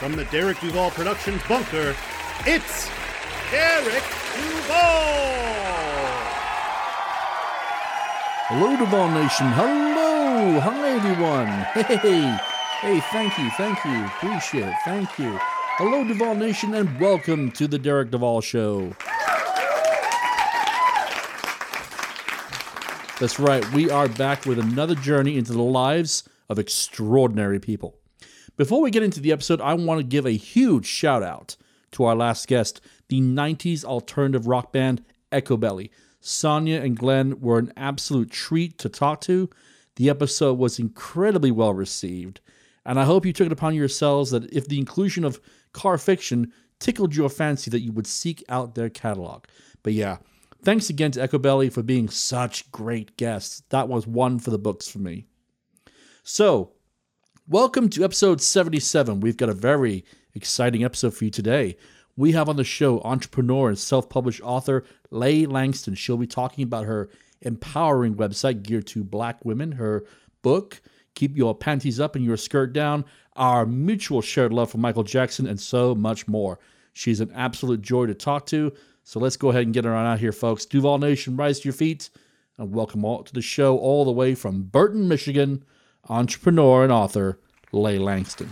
from the Derek Duval Productions bunker, it's Derek Duval! Hello, Duval Nation. Hello. Hi, everyone. Hey, hey, thank you, thank you. Appreciate it. Thank you. Hello, Duval Nation, and welcome to the Derek Duval Show. That's right, we are back with another journey into the lives of extraordinary people. Before we get into the episode, I want to give a huge shout out to our last guest, the 90s alternative rock band Echobelly. Sonia and Glenn were an absolute treat to talk to. The episode was incredibly well received, and I hope you took it upon yourselves that if the inclusion of car fiction tickled your fancy, that you would seek out their catalog. But yeah, thanks again to Echobelly for being such great guests. That was one for the books for me. So, welcome to episode 77. We've got a very exciting episode for you today. We have on the show entrepreneur and self published author Leigh Langston. She'll be talking about her empowering website geared to black women, her book, Keep Your Panties Up and Your Skirt Down, our mutual shared love for Michael Jackson, and so much more. She's an absolute joy to talk to. So let's go ahead and get her on out here, folks. Duval Nation, rise to your feet and welcome all to the show, all the way from Burton, Michigan, entrepreneur and author Leigh Langston.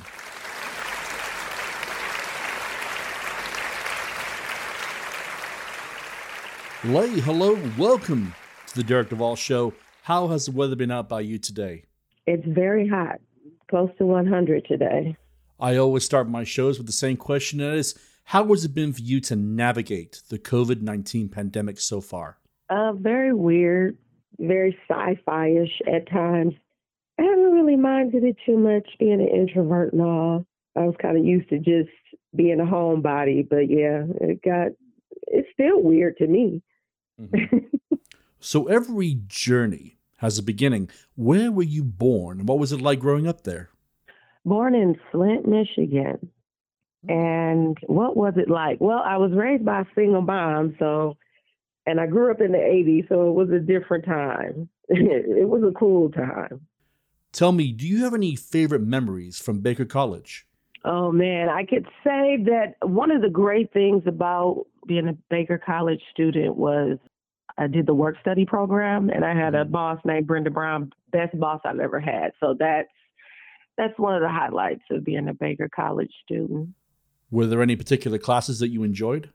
Leigh, hello, welcome to the Derek Duval Show. How has the weather been out by you today? It's very hot, close to 100 today. I always start my shows with the same question, and that is how has it been for you to navigate the COVID 19 pandemic so far? Uh, very weird, very sci fi ish at times. Haven't really minded it too much being an introvert and all. I was kind of used to just being a homebody, but yeah, it got, it's still weird to me. Mm-hmm. so every journey has a beginning. Where were you born? And what was it like growing up there? Born in Flint, Michigan. And what was it like? Well, I was raised by a single mom, so and I grew up in the 80s, so it was a different time. it was a cool time. Tell me, do you have any favorite memories from Baker College? Oh man, I could say that one of the great things about being a Baker College student was I did the work study program and I had a mm-hmm. boss named Brenda Brown, best boss I've ever had. So that's that's one of the highlights of being a Baker College student. Were there any particular classes that you enjoyed?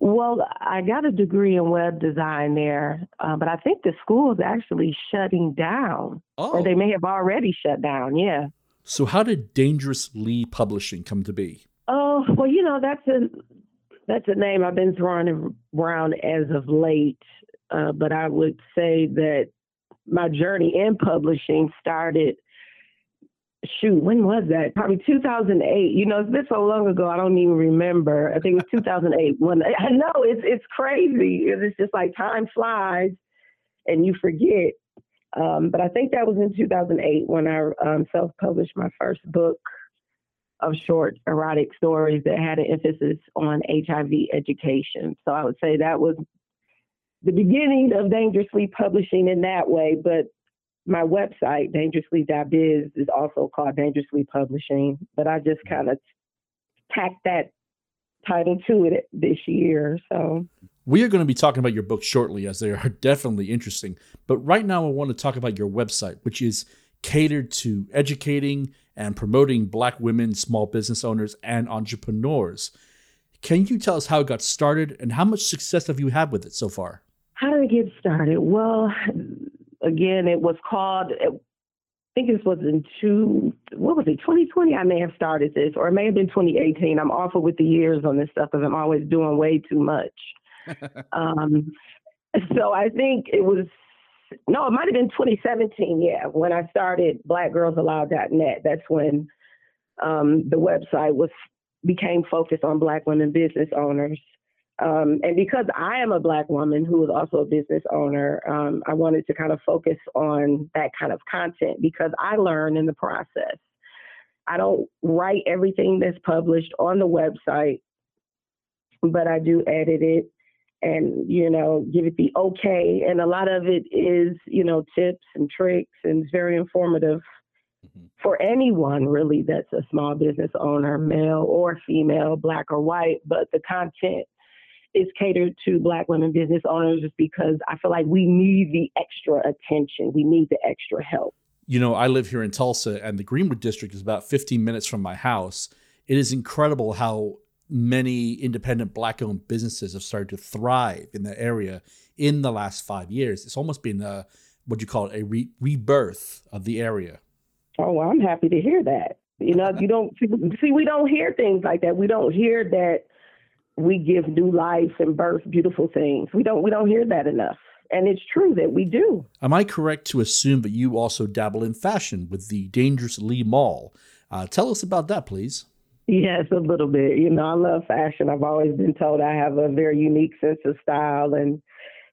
Well, I got a degree in web design there, uh, but I think the school is actually shutting down, oh. or they may have already shut down. Yeah. So, how did Dangerous Lee Publishing come to be? Oh, well, you know that's a that's a name I've been throwing around as of late, uh, but I would say that my journey in publishing started shoot, when was that? Probably 2008. You know, it's been so long ago, I don't even remember. I think it was 2008. When I know it's it's crazy. It's just like time flies, and you forget. Um, but I think that was in 2008 when I um, self-published my first book of short erotic stories that had an emphasis on HIV education. So I would say that was the beginning of Dangerous Lee publishing in that way. But my website, DangerousLee.biz, is also called Dangerous Lee Publishing, but I just mm-hmm. kind of tacked that title to it this year. So we are going to be talking about your book shortly, as they are definitely interesting. But right now, I want to talk about your website, which is catered to educating and promoting Black women, small business owners, and entrepreneurs. Can you tell us how it got started and how much success have you had with it so far? How did it get started? Well, again, it was called. I think this was in two. What was it? 2020. I may have started this, or it may have been 2018. I'm awful with the years on this stuff because I'm always doing way too much. um, so I think it was. No, it might have been 2017. Yeah, when I started BlackGirlsAllowed.net. That's when um, the website was became focused on Black women business owners. Um, and because I am a Black woman who is also a business owner, um, I wanted to kind of focus on that kind of content because I learn in the process. I don't write everything that's published on the website, but I do edit it and, you know, give it the okay. And a lot of it is, you know, tips and tricks and it's very informative mm-hmm. for anyone really that's a small business owner, male or female, black or white. But the content is catered to black women business owners just because I feel like we need the extra attention. We need the extra help you know, I live here in Tulsa and the Greenwood district is about 15 minutes from my house. It is incredible how many independent black owned businesses have started to thrive in the area in the last five years. It's almost been a, what you call it, a re- rebirth of the area. Oh, well, I'm happy to hear that. You know, you don't see, we don't hear things like that. We don't hear that we give new life and birth beautiful things. We don't, we don't hear that enough and it's true that we do. Am I correct to assume that you also dabble in fashion with the Dangerous Lee Mall? Uh, tell us about that, please. Yes, a little bit. You know, I love fashion. I've always been told I have a very unique sense of style. And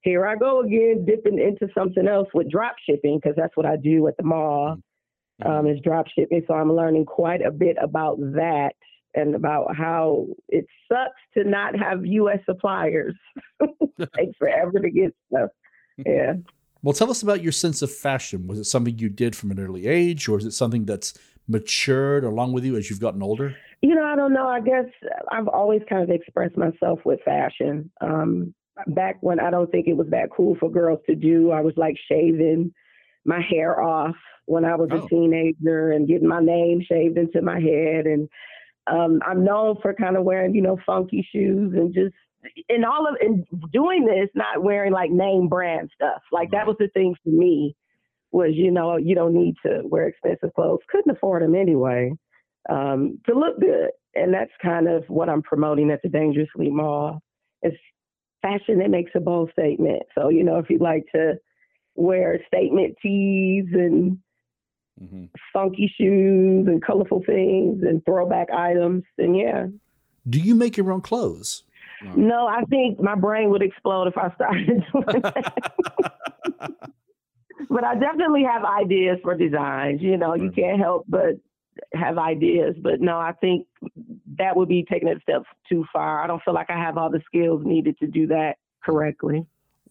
here I go again, dipping into something else with drop shipping, because that's what I do at the mall, mm-hmm. um, is drop shipping. So I'm learning quite a bit about that and about how it sucks to not have U.S. suppliers. it takes forever to get stuff. yeah. Well, tell us about your sense of fashion. Was it something you did from an early age, or is it something that's matured along with you as you've gotten older? You know, I don't know. I guess I've always kind of expressed myself with fashion. Um, back when I don't think it was that cool for girls to do, I was like shaving my hair off when I was oh. a teenager and getting my name shaved into my head. And um, I'm known for kind of wearing, you know, funky shoes and just in all of in doing this, not wearing like name brand stuff. Like that was the thing for me was, you know, you don't need to wear expensive clothes. Couldn't afford them anyway. Um, to look good. And that's kind of what I'm promoting at the Dangerous Lee Mall. It's fashion that makes a bold statement. So, you know, if you like to wear statement tees and mm-hmm. funky shoes and colorful things and throwback items, And yeah. Do you make your own clothes? No, I think my brain would explode if I started doing that. but I definitely have ideas for designs. You know, you can't help but have ideas. But no, I think that would be taking it a step too far. I don't feel like I have all the skills needed to do that correctly.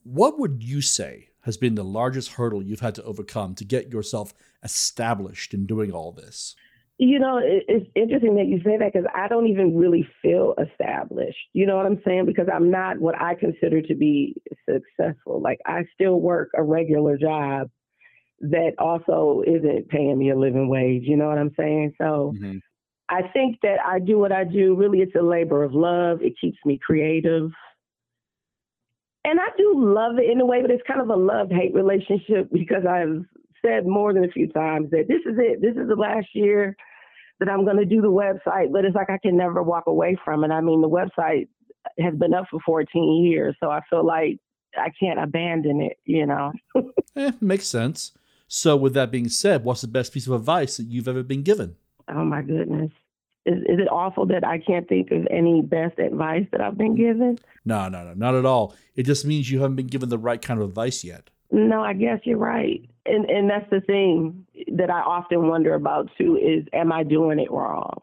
What would you say has been the largest hurdle you've had to overcome to get yourself established in doing all this? You know, it's interesting that you say that because I don't even really feel established. You know what I'm saying? Because I'm not what I consider to be successful. Like, I still work a regular job that also isn't paying me a living wage. You know what I'm saying? So mm-hmm. I think that I do what I do. Really, it's a labor of love. It keeps me creative. And I do love it in a way, but it's kind of a love hate relationship because I've said more than a few times that this is it. This is the last year that I'm going to do the website, but it's like I can never walk away from it. I mean, the website has been up for 14 years, so I feel like I can't abandon it, you know. eh, makes sense. So, with that being said, what's the best piece of advice that you've ever been given? Oh, my goodness. Is, is it awful that I can't think of any best advice that I've been given? No, no, no, not at all. It just means you haven't been given the right kind of advice yet. No, I guess you're right. And and that's the thing that I often wonder about too is am I doing it wrong?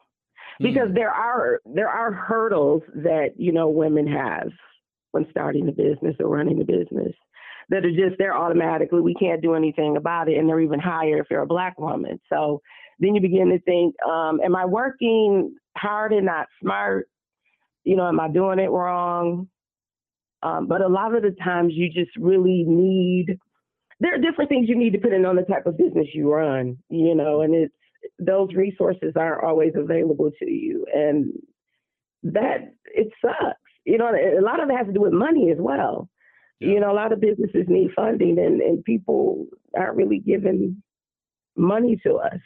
Because mm. there are there are hurdles that, you know, women have when starting a business or running a business that are just there automatically. We can't do anything about it and they're even higher if you're a black woman. So then you begin to think, um, am I working hard and not smart? You know, am I doing it wrong? Um, but a lot of the times you just really need, there are different things you need depending on the type of business you run, you know, and it's, those resources aren't always available to you. And that, it sucks. You know, a lot of it has to do with money as well. Yeah. You know, a lot of businesses need funding and, and people aren't really giving money to us.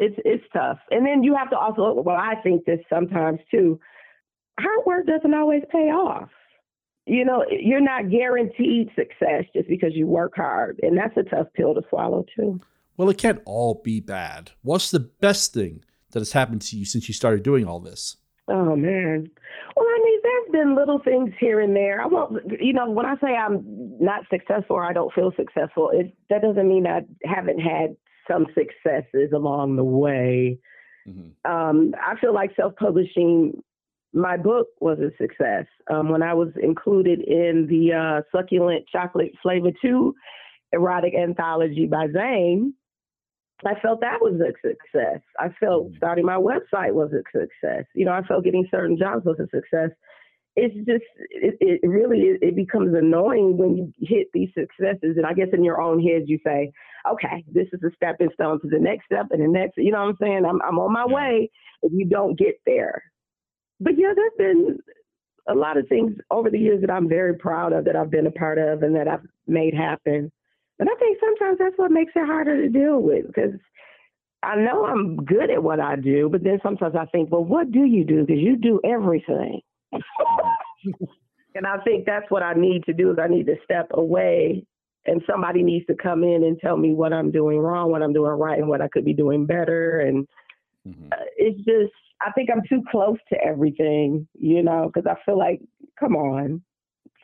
It's it's tough. And then you have to also well, I think this sometimes too, hard work doesn't always pay off you know, you're not guaranteed success just because you work hard. And that's a tough pill to swallow, too. Well, it can't all be bad. What's the best thing that has happened to you since you started doing all this? Oh man. Well, I mean, there's been little things here and there. I won't, you know, when I say I'm not successful or I don't feel successful, it that doesn't mean I haven't had some successes along the way. Mm-hmm. Um, I feel like self-publishing my book was a success. Um, when I was included in the uh, succulent chocolate Flava two erotic anthology by Zane, I felt that was a success. I felt mm-hmm. starting my website was a success. You know, I felt getting certain jobs was a success. It's just, it, it really, it becomes annoying when you hit these successes. And I guess in your own head, you say, okay, this is a stepping stone to the next step and the next, you know what I'm saying? I'm, I'm on my yeah. way if you don't get there. But yeah, there's been a lot of things over the years that I'm very proud of that I've been a part of and that I've made happen. And I think sometimes that's what makes it harder to deal with because I know I'm good at what I do, but then sometimes I think, well, what do you do? Because you do everything. and I think that's what I need to do is I need to step away and somebody needs to come in and tell me what I'm doing wrong, what I'm doing right, and what I could be doing better. And mm-hmm. Uh, it's just, I think I'm too close to everything, you know, because I feel like, come on,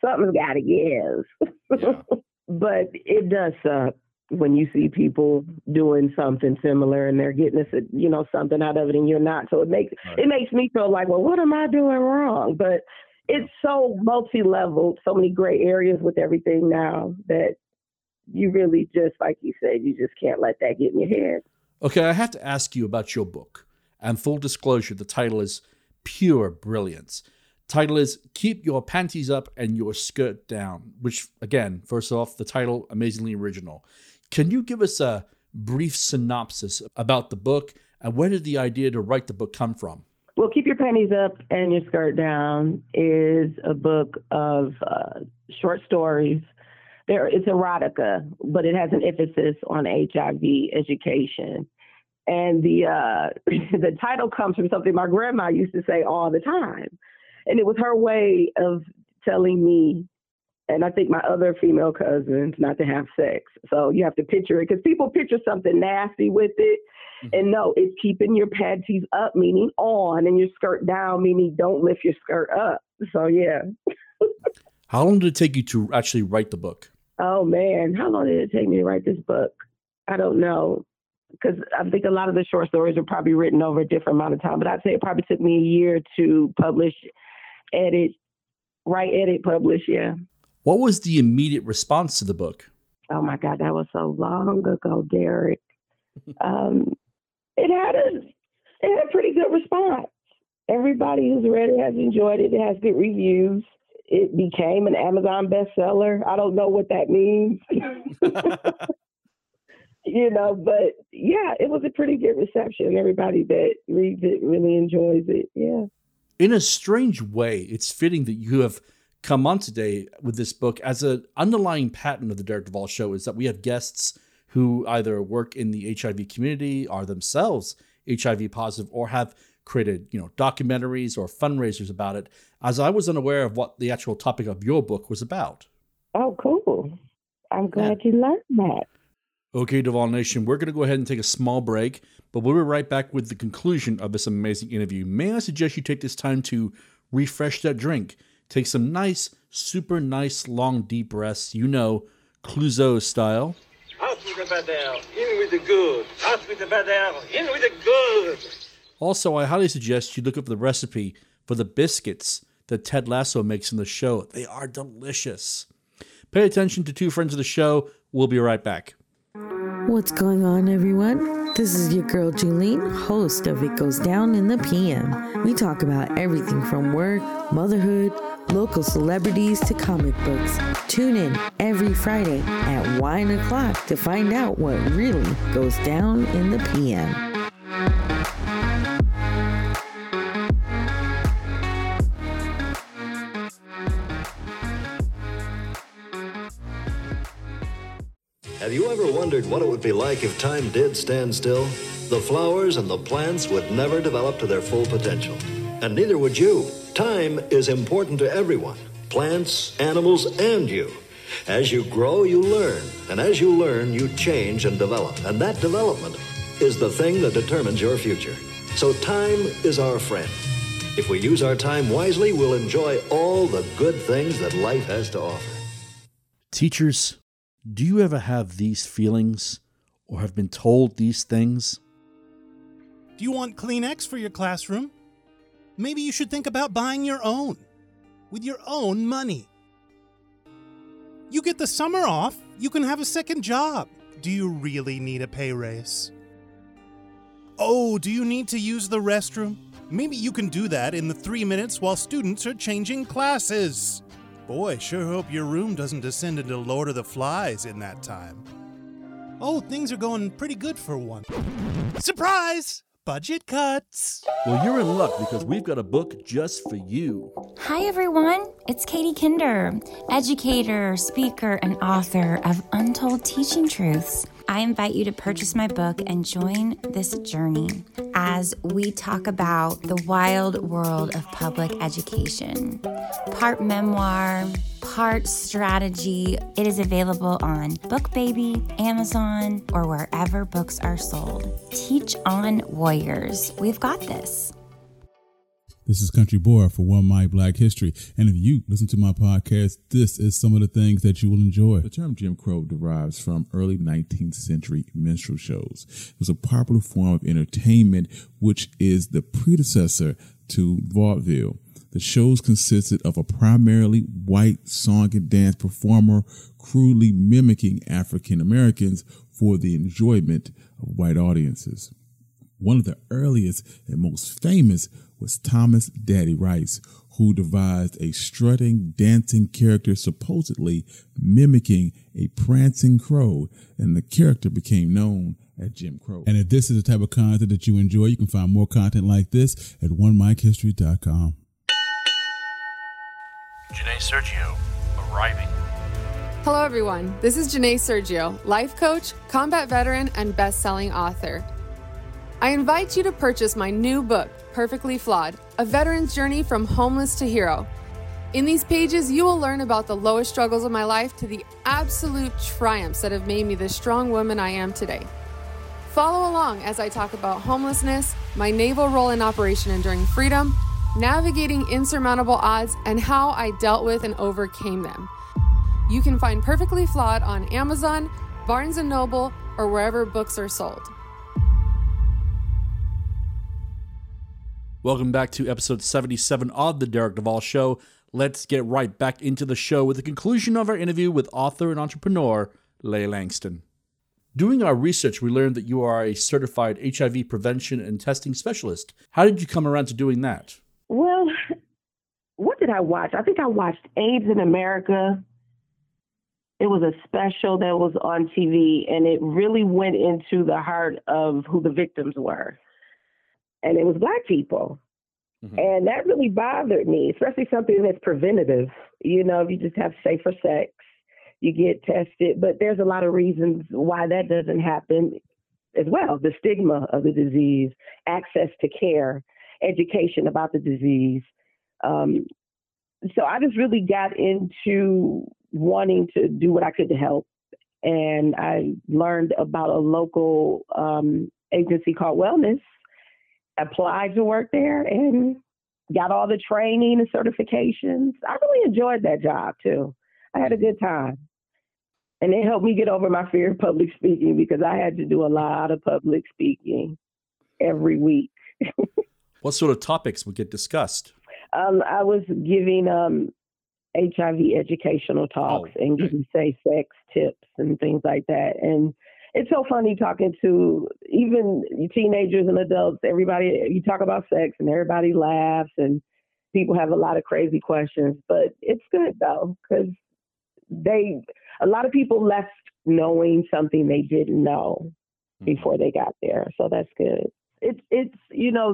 something's got to give. Yeah. But it does suck when you see people doing something similar and they're getting this, you know, something out of it and you're not. So it makes right. it makes me feel like, well, what am I doing wrong? But it's so multi-leveled, so many gray areas with everything now that you really just, like you said, you just can't let that get in your head. Okay, I have to ask you about your book. And full disclosure, the title is Pure Brilliance. Title is Keep Your Panties Up and Your Skirt Down, which, again, first off, the title, amazingly original. Can you give us a brief synopsis about the book and where did the idea to write the book come from? Panties Up and Your Skirt Down is a book of uh, short stories. There, it's erotica, but it has an emphasis on HIV education. And the uh, the title comes from something my grandma used to say all the time and it was her way of telling me and I think my other female cousins not to have sex. So you have to picture it because people picture something nasty with it. Mm-hmm. And no, it's keeping your panties up, meaning on, and your skirt down, meaning don't lift your skirt up. So yeah. How long did it take you to actually write the book? Oh man, how long did it take me to write this book? I don't know. Because I think a lot of the short stories are probably written over a different amount of time, but I'd say it probably took me a year to publish edit, write, edit, publish. Yeah. What was the immediate response to the book? Oh my God, that was so long ago, Derek. um, it had a it had a pretty good response. Everybody who's read it has enjoyed it. It has good reviews. It became an Amazon bestseller. I don't know what that means. you know, but yeah, it was a pretty good reception. Everybody that reads it really enjoys it. Yeah in a strange way, it's fitting that you have come on today with this book as an underlying pattern of the Derek Duval show is that we have guests who either work in the HIV community, are themselves HIV positive, or have created, you know, documentaries or fundraisers about it. As I was unaware of what the actual topic of your book was about. Oh, cool. I'm glad yeah. you learned that. Okay, Duval Nation, we're going to go ahead and take a small break, but we'll be right back with the conclusion of this amazing interview. May I suggest you take this time to refresh that drink? Take some nice, super nice, long, deep breaths, you know, Clouseau style. Out with the bad air, in with the good. Out with the bad air, in with the good. Also, I highly suggest you look up the recipe for the biscuits that Ted Lasso makes in the show. They are delicious. Pay attention to two friends of the show. We'll be right back. What's going on, everyone? This is your girl Julene, host of It Goes Down in the PM. We talk about everything from work, motherhood, local celebrities to comic books. Tune in every Friday at 1 o'clock to find out what really goes down in the PM. Have you ever wondered what it would be like if time did stand still? The flowers and the plants would never develop to their full potential. And neither would you. Time is important to everyone plants, animals, and you. As you grow, you learn. And as you learn, you change and develop. And that development is the thing that determines your future. So time is our friend. If we use our time wisely, we'll enjoy all the good things that life has to offer. Teachers, do you ever have these feelings or have been told these things? Do you want Kleenex for your classroom? Maybe you should think about buying your own with your own money. You get the summer off, you can have a second job. Do you really need a pay raise? Oh, do you need to use the restroom? Maybe you can do that in the three minutes while students are changing classes. Boy, sure hope your room doesn't descend into Lord of the Flies in that time. Oh, things are going pretty good for one. Surprise! Budget cuts! Well, you're in luck because we've got a book just for you. Hi, everyone. It's Katie Kinder, educator, speaker, and author of Untold Teaching Truths. I invite you to purchase my book and join this journey as we talk about the wild world of public education. Part memoir, part strategy. It is available on BookBaby, Amazon, or wherever books are sold. Teach on Warriors. We've got this. This is Country Boy for One My Black History. And if you listen to my podcast, this is some of the things that you will enjoy. The term Jim Crow derives from early 19th century minstrel shows. It was a popular form of entertainment, which is the predecessor to vaudeville. The shows consisted of a primarily white song and dance performer crudely mimicking African Americans for the enjoyment of white audiences. One of the earliest and most famous was Thomas Daddy Rice, who devised a strutting, dancing character supposedly mimicking a prancing crow, and the character became known as Jim Crow. And if this is the type of content that you enjoy, you can find more content like this at onemichistory.com. Janae Sergio, arriving. Hello, everyone. This is Janae Sergio, life coach, combat veteran, and best selling author. I invite you to purchase my new book, Perfectly Flawed A Veteran's Journey from Homeless to Hero. In these pages, you will learn about the lowest struggles of my life to the absolute triumphs that have made me the strong woman I am today. Follow along as I talk about homelessness, my naval role in Operation Enduring Freedom, navigating insurmountable odds, and how I dealt with and overcame them. You can find Perfectly Flawed on Amazon, Barnes & Noble, or wherever books are sold. Welcome back to episode 77 of the Derek Duval Show. Let's get right back into the show with the conclusion of our interview with author and entrepreneur Leigh Langston. Doing our research, we learned that you are a certified HIV prevention and testing specialist. How did you come around to doing that? Well, what did I watch? I think I watched AIDS in America. It was a special that was on TV, and it really went into the heart of who the victims were. And it was Black people. Mm-hmm. And that really bothered me, especially something that's preventative. You know, if you just have safer sex, you get tested. But there's a lot of reasons why that doesn't happen as well the stigma of the disease, access to care, education about the disease. Um, so I just really got into wanting to do what I could to help. And I learned about a local um, agency called Wellness, applied to work there, and got all the training and certifications. I really enjoyed that job too. I had a good time. And it helped me get over my fear of public speaking because I had to do a lot of public speaking every week. what sort of topics would get discussed? Um, I was giving um, HIV educational talks oh, and giving safe sex tips and things like that. And it's so funny talking to even teenagers and adults. Everybody, you talk about sex and everybody laughs and people have a lot of crazy questions, but it's good though because they a lot of people left knowing something they didn't know mm-hmm. before they got there. So that's good it's it's you know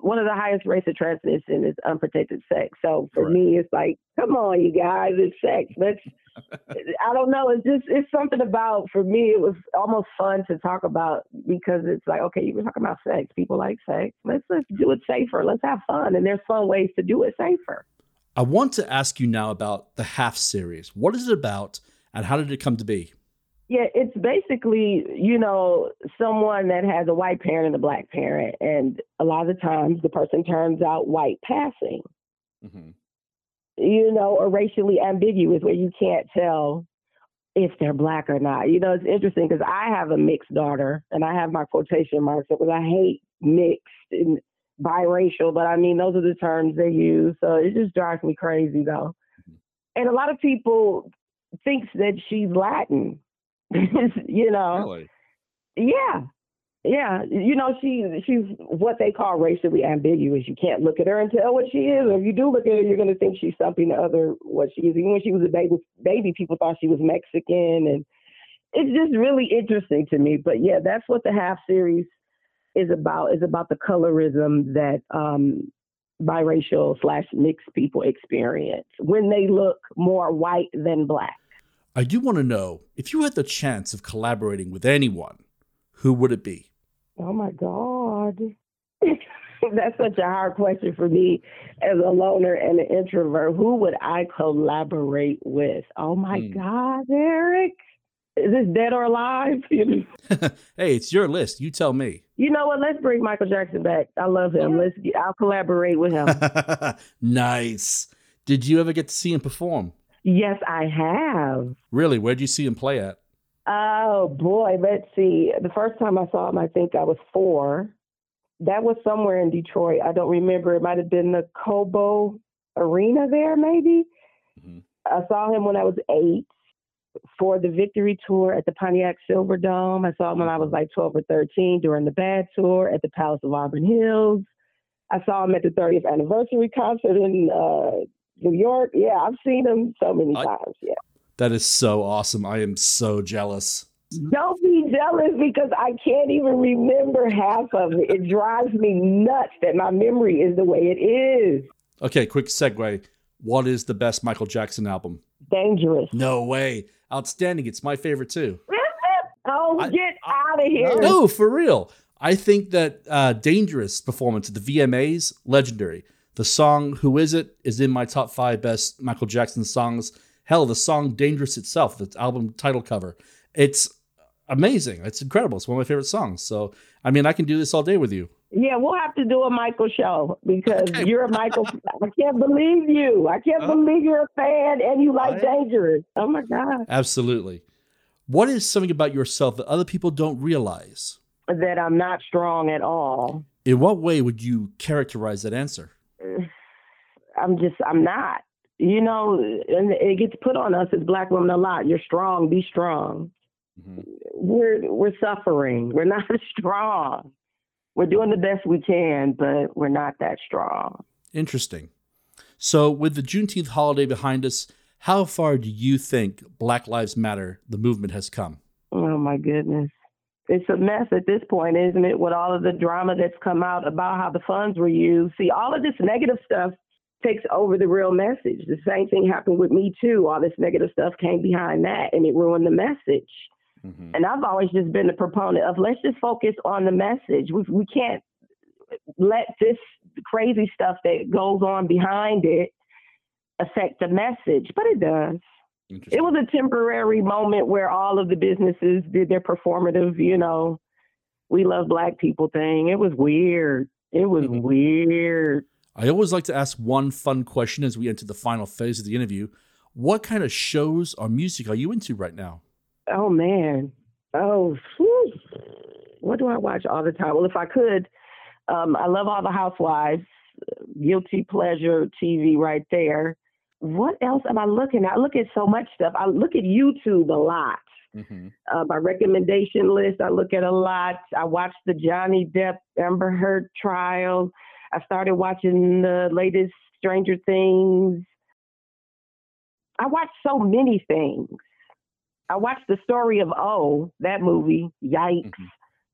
one of the highest rates of transmission is unprotected sex. So for me, it's like, come on, you guys, it's sex. Let's. I don't know. It's just it's something about for me. It was almost fun to talk about because it's like, okay, you were talking about sex. People like sex. Let's let's do it safer. Let's have fun, and there's fun ways to do it safer. I want to ask you now about the Half series. What is it about, and how did it come to be? Yeah, it's basically, you know, someone that has a white parent and a black parent. And a lot of the times the person turns out white passing, Mm-hmm. you know, or racially ambiguous where you can't tell if they're black or not. You know, it's interesting because I have a mixed daughter and I have my quotation marks because I hate mixed and biracial, but I mean, those are the terms they use. So it just drives me crazy though. And a lot of people thinks that she's Latin. you know, Really? yeah, yeah. You know, she she's what they call racially ambiguous. You can't look at her and tell what she is. Or if you do look at her, you're going to think she's something other what she is. Even when she was a baby, baby, people thought she was Mexican, and it's just really interesting to me. But yeah, that's what the half series is about. Is about the colorism that um, biracial slash mixed people experience when they look more white than black. I do want to know if you had the chance of collaborating with anyone, who would it be? Oh my God. That's such a hard question for me as a loner and an introvert. Who would I collaborate with? Oh my Hmm. God, Derek. Is this dead or alive? Hey, it's your list. You tell me. you know what? Let's bring Michael Jackson back. I love him. Let's get, I'll collaborate with him. nice. Did you ever get to see him perform? Yes, I have. Really? Where'd you see him play at? Oh boy, let's see. The first time I saw him, I think I was four. That was somewhere in Detroit. I don't remember. It might have been the Cobo Arena there, maybe. I saw him when I was eight for the Victory Tour at the Pontiac Silverdome. I saw him when I was like 12 or 13 during the Bad Tour at the Palace of Auburn Hills. I saw him at the 30th anniversary concert in uh, New York. Yeah, I've seen him so many I- times. Yeah. That is so awesome. I am so jealous. Don't be jealous because I can't even remember half of it. It drives me nuts that my memory is the way it is. Okay, quick segue. What is the best Michael Jackson album? Dangerous. No way. Outstanding. It's my favorite too. Oh, get out of here. No, for real. I think that uh, Dangerous performance at the VMAs, legendary. The song Who Is It is in my top five best Michael Jackson songs. Hell, the song Dangerous itself, the album title cover, it's amazing. It's incredible. It's one of my favorite songs. So, I mean, I can do this all day with you. Yeah, we'll have to do a Michael show because you're a Michael. I can't believe you. I can't believe you're a fan and you like Dangerous. Oh my God. Absolutely. What is something about yourself that other people don't realize? That I'm not strong at all. In what way would you characterize that answer? I'm just, I'm not. You know, and it gets put on us as black women a lot. You're strong, be strong. Mm-hmm. We're we're suffering. We're not strong. We're doing the best we can, but we're not that strong. Interesting. So, with the Juneteenth holiday behind us, how far do you think Black Lives Matter, the movement, has come? Oh my goodness. It's a mess at this point, isn't it? With all of the drama that's come out about how the funds were used. See, all of this negative stuff takes over the real message. The same thing happened with me too. All this negative stuff came behind that and it ruined the message. Mm-hmm. And I've always just been a proponent of let's just focus on the message. We we can't let this crazy stuff that goes on behind it affect the message, but it does. It was a temporary moment where all of the businesses did their performative, you know, we love black people thing. It was weird. It was mm-hmm. weird. I always like to ask one fun question as we enter the final phase of the interview. What kind of shows or music are you into right now? Oh man. Oh, whew. what do I watch all the time? Well, if I could, um, I love all the Housewives. Guilty pleasure TV right there. What else am I looking at? I look at so much stuff. I look at YouTube a lot. Uh, my recommendation list, I look at a lot. I watched the Johnny Depp Amber Heard trial. I started watching the latest Stranger Things. I watched so many things. I watched the story of O, that movie. Yikes. Mm-hmm.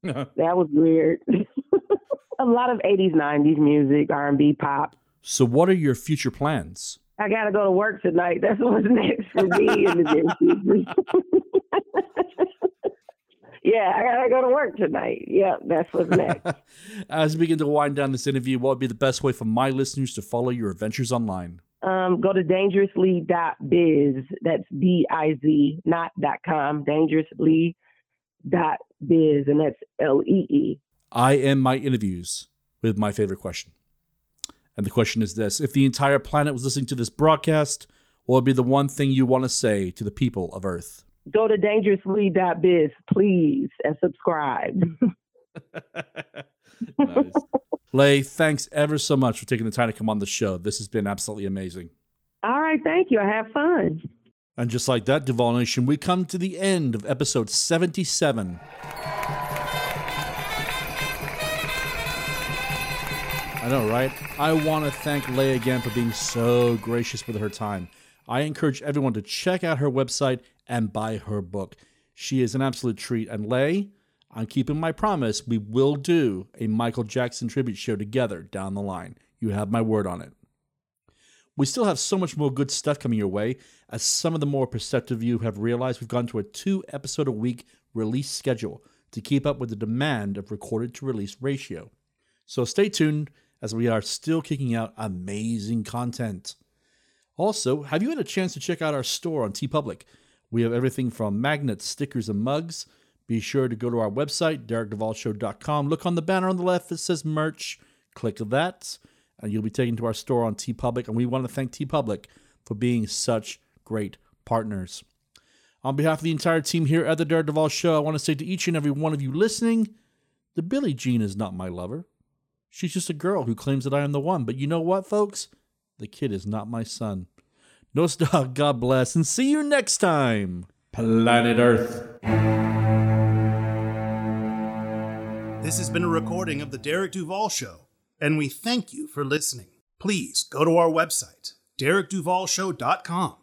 That was weird. a lot of 80s, 90s music, R&B, pop. So, what are your future plans? I got to go to work tonight. That's what's next for me in the. yeah, I got to go to work tonight. Yeah, that's what's next. As we begin to wind down this interview, what would be the best way for my listeners to follow your adventures online? um, go to DangerousLee.biz. That's B I Z, not dot .com. DangerousLee.biz, and that's L E E. I end my interviews with my favorite question. And the question is this If the entire planet was listening to this broadcast, what would be the one thing you want to say to the people of Earth? Go to DangerousLee.biz, please, and subscribe. nice. Lay, thanks ever so much for taking the time to come on the show. This has been absolutely amazing. All right, thank you. I have fun. And just like that, Duval Nation, we come to the end of episode 77. I know, right? I want to thank Lay again for being so gracious with her time. I encourage everyone to check out her website and buy her book. She is an absolute treat. And Lay, I'm keeping my promise. We will do a Michael Jackson tribute show together down the line. You have my word on it. We still have so much more good stuff coming your way. As some of the more perceptive of you have realized, we've gone to a two episode a week release schedule to keep up with the demand of recorded to release ratio. So stay tuned as we are still kicking out amazing content. Also, have you had a chance to check out our store on TeePublic? We have everything from magnets, stickers, and mugs. Be sure to go to our website, DerekDuvalShow.com. Look on the banner on the left that says merch. Click that, and you'll be taken to our store on TeePublic. And we want to thank TeePublic for being such great partners. On behalf of the entire team here at the Derek Duval Show, I want to say to each and every one of you listening, the Billie Jean is not my lover. She's just a girl who claims that I am the one. But you know what, folks? The kid is not my son. No star, God bless, and see you next time, Planet Earth. This has been a recording of The Derek Duval Show, and we thank you for listening. Please go to our website, derekduvalshow.com,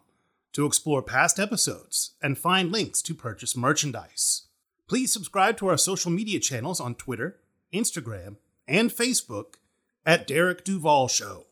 to explore past episodes and find links to purchase merchandise. Please subscribe to our social media channels on Twitter, Instagram, and Facebook at Derek Duval Show.